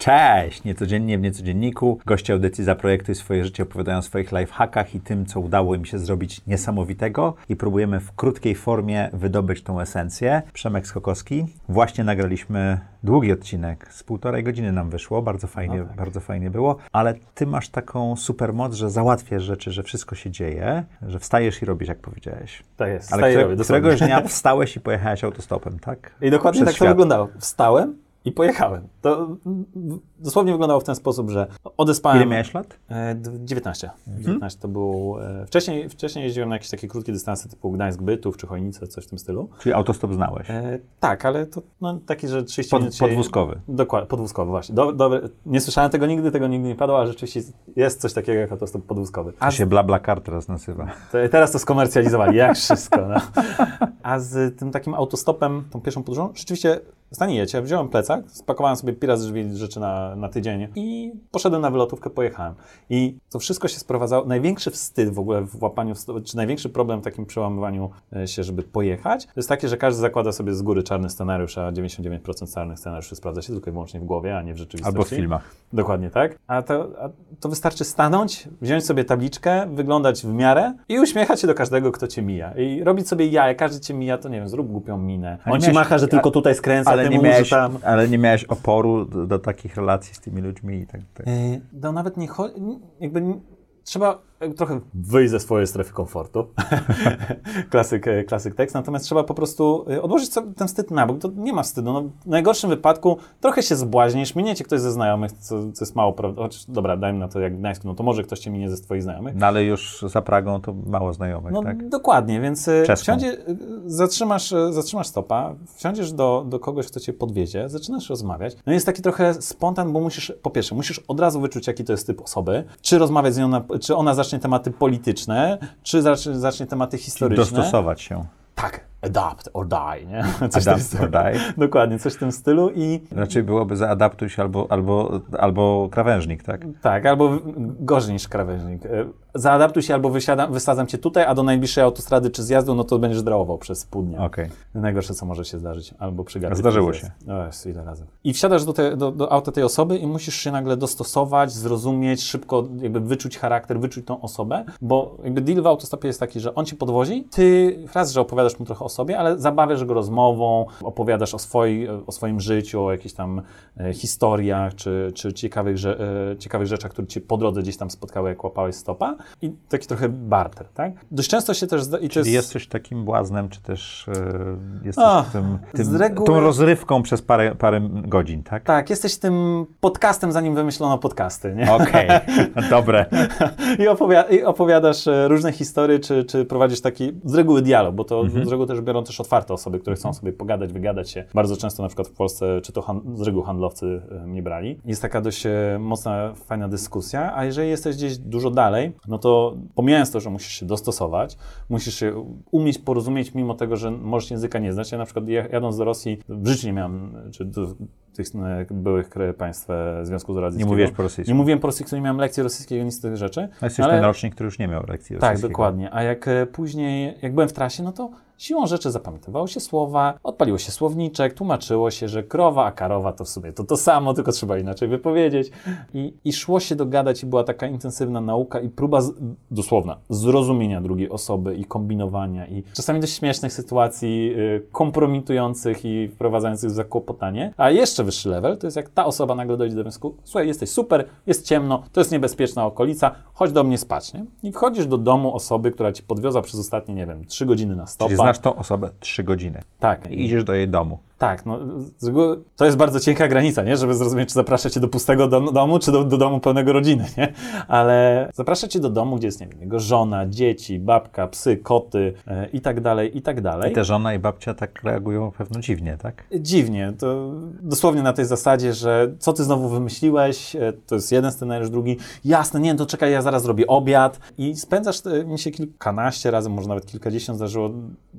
Cześć! Niecodziennie w Niecodzienniku goście audycji Zaprojektuj swoje życie opowiadają o swoich lifehackach i tym, co udało im się zrobić niesamowitego i próbujemy w krótkiej formie wydobyć tą esencję. Przemek Skokowski. Właśnie nagraliśmy długi odcinek, z półtorej godziny nam wyszło, bardzo fajnie, No tak. bardzo fajnie było, ale ty masz taką super moc, że załatwiasz rzeczy, że wszystko się dzieje, że wstajesz i robisz, jak powiedziałeś. Tak jest, Ale które, robię, któregoś dnia wstałeś i pojechałeś autostopem, tak? I dokładnie Przez tak to świat. wyglądało. Wstałem i pojechałem. To dosłownie wyglądało w ten sposób, że odespałem... Ile miałeś lat? E, d- 19. Mhm. 19 to był... E, wcześniej, wcześniej jeździłem na jakieś takie krótkie dystanse typu Gdańsk-Bytów czy Chojnice, coś w tym stylu. Czyli autostop znałeś? E, tak, ale to no, taki, że 30 Pod, minut się... podwózkowy. Dokładnie, podwózkowy właśnie. Do, dobre, nie słyszałem tego nigdy, tego nigdy nie padło, ale rzeczywiście jest coś takiego jak autostop podwózkowy. To się BlaBlaCar teraz nazywa. To, teraz to skomercjalizowali, jak wszystko. No. A z tym takim autostopem, tą pierwszą podróżą, rzeczywiście stanijecie, wziąłem plecak, spakowałem sobie pira z drzwi rzeczy na, na tydzień i poszedłem na wylotówkę, pojechałem. I to wszystko się sprowadzało, największy wstyd w ogóle w łapaniu, czy największy problem w takim przełamywaniu e, się, żeby pojechać, to jest takie, że każdy zakłada sobie z góry czarny scenariusz, a 99% czarnych scenariuszy sprawdza się tylko i wyłącznie w głowie, a nie w rzeczywistości. Albo w filmach. Dokładnie tak. A to, a to wystarczy stanąć, wziąć sobie tabliczkę, wyglądać w miarę i uśmiechać się do każdego, kto cię mija. I robić sobie jaja, każdy cię mija, to nie wiem, zrób głupią minę. On ci macha, że tylko tutaj skręca, Ale nie, miałeś, tam... ale nie miałeś oporu do, do takich relacji z tymi ludźmi i tak dalej. Yy, No nawet nie chodzi, jakby n- trzeba trochę wyjść ze swojej strefy komfortu. klasyk, e, klasyk tekst. Natomiast trzeba po prostu e, odłożyć ten wstyd na bok. To nie ma wstydu. No, w najgorszym wypadku trochę się zbłaźnisz, miniecie ktoś ze znajomych, co, co jest mało prawda. Chociaż, dobra, dajmy na to jak Gdańsku, no to może ktoś cię minie ze swoich znajomych. No ale już za Pragą to mało znajomych, No tak? dokładnie, więc e, wsiądzie, zatrzymasz, zatrzymasz stopa, wsiądziesz do, do kogoś, kto cię podwiezie, zaczynasz rozmawiać. No jest taki trochę spontan, bo musisz, po pierwsze, musisz od razu wyczuć, jaki to jest typ osoby, czy rozmawiać z nią, na, czy ona zacznie tematy polityczne, czy zacznie, zacznie tematy historyczne. Dostosować się. Tak, adapt or die, nie? Coś Adapt or die. Dokładnie, coś w tym stylu i Raczej byłoby zaadaptuj się albo, albo, albo krawężnik, tak? tak, albo gorzej niż krawężnik. Zaadaptuj się albo wysiadam, wysadzam cię tutaj, a do najbliższej autostrady czy zjazdu, no to będziesz drałował przez pół dnia. Okej. Najgorsze, co może się zdarzyć, albo przygapić. Zdarzyło się. Jezu, ile razy. I wsiadasz do, te, do, do auta tej osoby i musisz się nagle dostosować, zrozumieć, szybko jakby wyczuć charakter, wyczuć tą osobę, bo jakby deal w autostopie jest taki, że on cię podwozi, ty raz, że opowiadasz mu trochę o sobie, ale zabawiasz go rozmową, opowiadasz o, swoi, o swoim życiu, o jakichś tam e, historiach, czy, czy ciekawych, że, e, ciekawych rzeczach, które cię po drodze gdzieś tam spotkały, jak łapałeś stopa i taki trochę barter, tak? Dość często się też... zda- I Czyli jest, jesteś takim błaznem, czy też e, jesteś A, tym, tym, reguły- tą rozrywką przez parę, parę godzin, tak? Tak, jesteś tym podcastem, zanim wymyślono podcasty, nie? Okej, dobre. I, opowi- I opowiadasz e, różne historie, czy, czy prowadzisz taki z reguły dialog, bo to z reguły też biorą też otwarte osoby, które chcą sobie pogadać, wygadać się. Bardzo często na przykład w Polsce, czy to z reguły handlowcy e, mnie brali. Jest taka dość mocna, fajna dyskusja, a jeżeli jesteś gdzieś dużo dalej, no to pomijając to, że musisz się dostosować, musisz się umieć porozumieć, mimo tego, że możesz języka nie znać. Ja na przykład jadąc do Rosji, w życiu nie miałem, czy do tych e, byłych krajów państw e, Związku Nie Radzieckiego. mówiłeś po rosyjsku. Nie mówiłem po rosyjsku, nie miałem lekcji rosyjskiego, nic z tych rzeczy. A jesteś ale- ten rocznik, który już nie miał lekcji Tak, rosyjskiego. dokładnie. A jak e, później, jak byłem w trasie, no to siłą rzeczy zapamiętywało się słowa, odpaliło się słowniczek, tłumaczyło się, że krowa, a karowa to w sumie to to samo, tylko trzeba inaczej wypowiedzieć. I, i szło się dogadać i była taka intensywna nauka i próba z, dosłowna zrozumienia drugiej osoby i kombinowania i czasami dość śmiesznych sytuacji y, kompromitujących i wprowadzających w zakłopotanie. A jeszcze wyższy level to jest jak ta osoba nagle dojdzie do wniosku, słuchaj, jesteś super, jest ciemno, to jest niebezpieczna okolica, chodź do mnie spać, nie? I wchodzisz do domu osoby, która ci podwiozła przez ostatnie, nie wiem, trzy godziny na stopa. Znasz tą osobę trzy godziny. Tak. I idziesz do jej domu. Tak, no, to jest bardzo cienka granica, nie? Żeby zrozumieć, czy zaprasza cię do pustego dom, domu, czy do, do domu pełnego rodziny, nie? Ale zaprasza cię do domu, gdzie jest, nie wiem, jego żona, dzieci, babka, psy, koty e, i tak dalej, i tak dalej. I te żona i babcia tak reagują pewno dziwnie, tak? Dziwnie, to dosłownie na tej zasadzie, że co ty znowu wymyśliłeś, e, to jest jeden scenariusz, drugi, jasne, nie, to czekaj, ja zaraz zrobię obiad i spędzasz, e, mi się kilkanaście razy, może nawet kilkadziesiąt zdarzyło,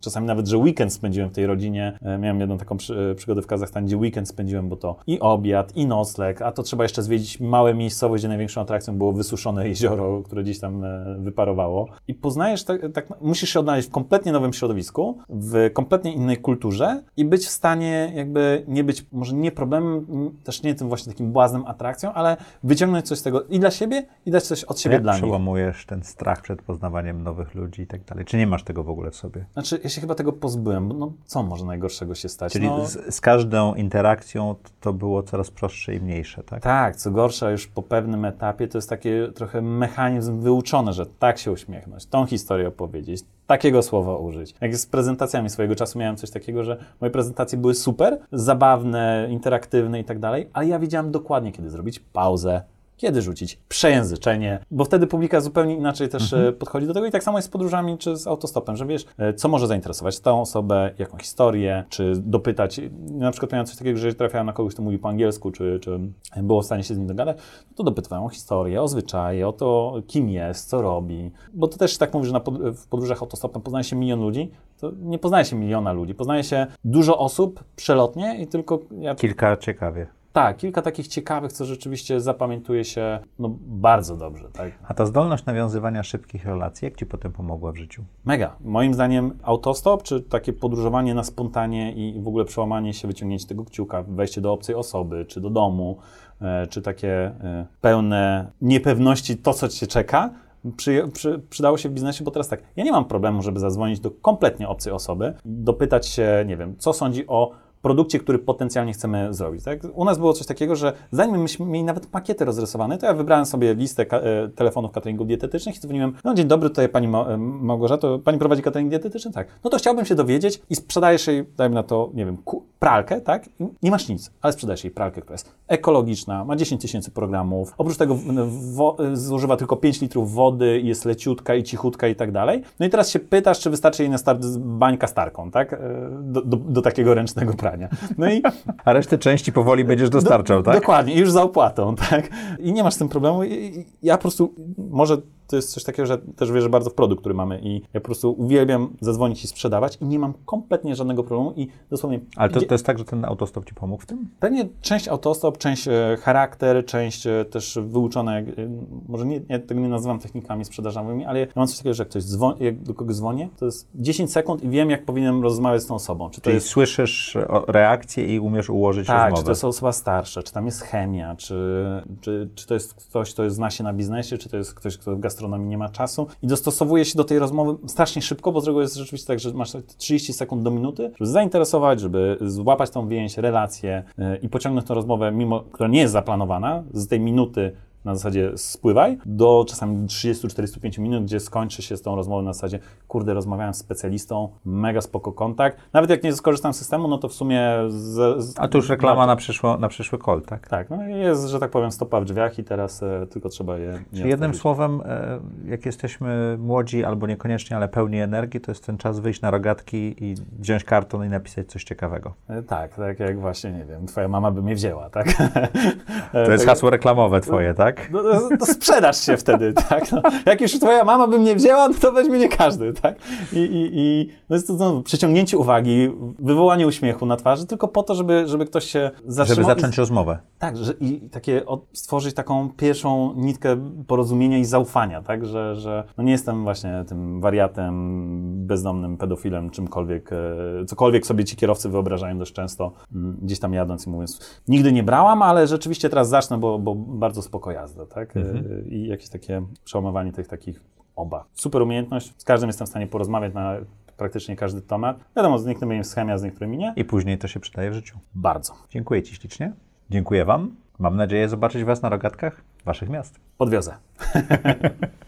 czasami nawet, że weekend spędziłem w tej rodzinie, E, miałem jedną taką przygody w Kazachstanie, gdzie weekend spędziłem, bo to i obiad, i nocleg, a to trzeba jeszcze zwiedzić małe miejscowość, gdzie największą atrakcją było wysuszone jezioro, które gdzieś tam e, wyparowało. I poznajesz, tak, tak, musisz się odnaleźć w kompletnie nowym środowisku, w kompletnie innej kulturze i być w stanie jakby nie być, może nie problemem, też nie tym właśnie takim błaznem atrakcją, ale wyciągnąć coś z tego i dla siebie, i dać coś od siebie Jak dla nich. przełamujesz ten strach przed poznawaniem nowych ludzi i tak dalej? Czy nie masz tego w ogóle w sobie? Znaczy, ja się chyba tego pozbyłem, bo no, co może najgorszego się stać? Czyli no, z, z każdą interakcją to było coraz prostsze i mniejsze, tak? Tak, co gorsza, już po pewnym etapie to jest takie trochę mechanizm wyuczony, że tak się uśmiechnąć, tą historię opowiedzieć, takiego słowa użyć. Jak z prezentacjami swojego czasu miałem coś takiego, że moje prezentacje były super, zabawne, interaktywne i tak dalej, ale ja wiedziałem dokładnie, kiedy zrobić pauzę, kiedy rzucić przejęzyczenie, bo wtedy publika zupełnie inaczej też e, podchodzi do tego i tak samo jest z podróżami czy z autostopem, że wiesz, e, co może zainteresować tą osobę, jaką historię, czy dopytać. Na przykład miałem coś takiego, że trafiałem na kogoś, kto mówi po angielsku, czy, czy było w stanie się z nim dogadać, no to dopytywałem o historię, o zwyczaje, o to, kim jest, co robi, bo to też tak mówisz, że na pod, w podróżach autostopem poznaje się milion ludzi, to nie poznaje się miliona ludzi, poznaje się dużo osób przelotnie i tylko ja Kilka ciekawie. Tak, kilka takich ciekawych, co rzeczywiście zapamiętuje się no, bardzo dobrze. Tak? A ta zdolność nawiązywania szybkich relacji, jak ci potem pomogła w życiu? Mega. Moim zdaniem autostop, czy takie podróżowanie na spontanie i w ogóle przełamanie się, wyciągnięcie tego kciuka, wejście do obcej osoby, czy do domu, e, czy takie e, pełne niepewności to, co cię czeka, przy, przy, przydało się w biznesie, bo teraz tak, ja nie mam problemu, żeby zadzwonić do kompletnie obcej osoby, dopytać się, nie wiem, co sądzi o produkcie, który potencjalnie chcemy zrobić. Tak? U nas było coś takiego, że zanim myśmy mieli nawet makiety rozrysowane, to ja wybrałem sobie listę ka- e, telefonów cateringów dietetycznych i dzwoniłem, no dzień dobry, tutaj pani Mo- e, Małgorzato, pani prowadzi catering dietetyczny? Tak. No to chciałbym się dowiedzieć i sprzedajesz jej, dajmy na to, nie wiem, pralkę, tak? Nie masz nic, ale sprzedajesz jej pralkę, która jest ekologiczna, ma 10 tysięcy programów, oprócz tego wo- zużywa tylko 5 litrów wody, jest leciutka i cichutka i tak dalej. No i teraz się pytasz, czy wystarczy jej na start bańka z tarką, tak? E, Do, do, do takiego ręcznego prania. No i A resztę części powoli będziesz dostarczał, tak? Dokładnie, już za opłatą, tak? I nie masz z tym problemu. Ja po prostu, może to jest coś takiego, że też wierzę bardzo w produkt, który mamy i ja po prostu uwielbiam zadzwonić i sprzedawać i nie mam kompletnie żadnego problemu i dosłownie... Ale to, to jest tak, że ten autostop ci pomógł w tym? Pewnie część autostop, część e, charakter, część e, też wyuczone, e, może nie, ja tego nie nazywam technikami sprzedażowymi, ale ja mam coś takiego, że jak ktoś dzwoni, jak do kogoś dzwonię, to jest 10 sekund i wiem, jak powinienem rozmawiać z tą osobą. Czy to Czyli jest słyszysz reakcję i umiesz ułożyć tak, rozmowę. czy to jest osoba starsza, czy tam jest chemia, czy, czy, czy to jest ktoś, kto zna się na biznesie, czy to jest ktoś, kto w gastronomii nie ma czasu i dostosowuje się do tej rozmowy strasznie szybko, bo z reguły jest rzeczywiście tak, że masz 30 sekund do minuty, żeby zainteresować, żeby złapać tą więź, relację yy, i pociągnąć tę rozmowę, mimo, która nie jest zaplanowana, z tej minuty na zasadzie spływaj, do czasami 30-45 minut, gdzie skończy się z tą rozmową na zasadzie, kurde, rozmawiałem z specjalistą, mega spoko kontakt. Nawet jak nie skorzystam z systemu, no to w sumie... Z, z, A tu już reklama na, przyszło, na przyszły call, tak? tak, no jest, że tak powiem, stopa w drzwiach i teraz e, tylko trzeba je. Czyli jednym słowem, e, jak jesteśmy młodzi albo niekoniecznie, ale pełni energii, to jest ten czas wyjść na rogatki i wziąć karton i napisać coś ciekawego. E, Tak, tak jak właśnie, nie wiem, twoja mama by mnie wzięła, tak? To jest hasło reklamowe twoje, tak? No, no, to sprzedasz się wtedy, tak? No, jak już twoja mama by mnie wzięła, no to weźmie nie każdy, tak? I, i, i no jest to znowu przyciągnięcie uwagi, wywołanie uśmiechu na twarzy, tylko po to, żeby, żeby ktoś się zatrzymał. Żeby i- zacząć rozmowę. Tak, że i takie od, stworzyć taką pierwszą nitkę porozumienia i zaufania, tak, że, że no nie jestem właśnie tym wariatem, bezdomnym pedofilem, czymkolwiek, e, cokolwiek sobie ci kierowcy wyobrażają dość często, mm, gdzieś tam jadąc i mówiąc, nigdy nie brałam, ale rzeczywiście teraz zacznę, bo, bo bardzo spoko jazda, tak, E, i jakieś takie przełamywanie tych takich obaw. Super umiejętność, z każdym jestem w stanie porozmawiać na praktycznie każdy temat. Wiadomo, z niektórymi jest chemia, z niektórymi nie. I później to się przydaje w życiu. Bardzo. Dziękuję Ci ślicznie. Dziękuję Wam. Mam nadzieję zobaczyć Was na rogatkach Waszych miast. Podwiozę.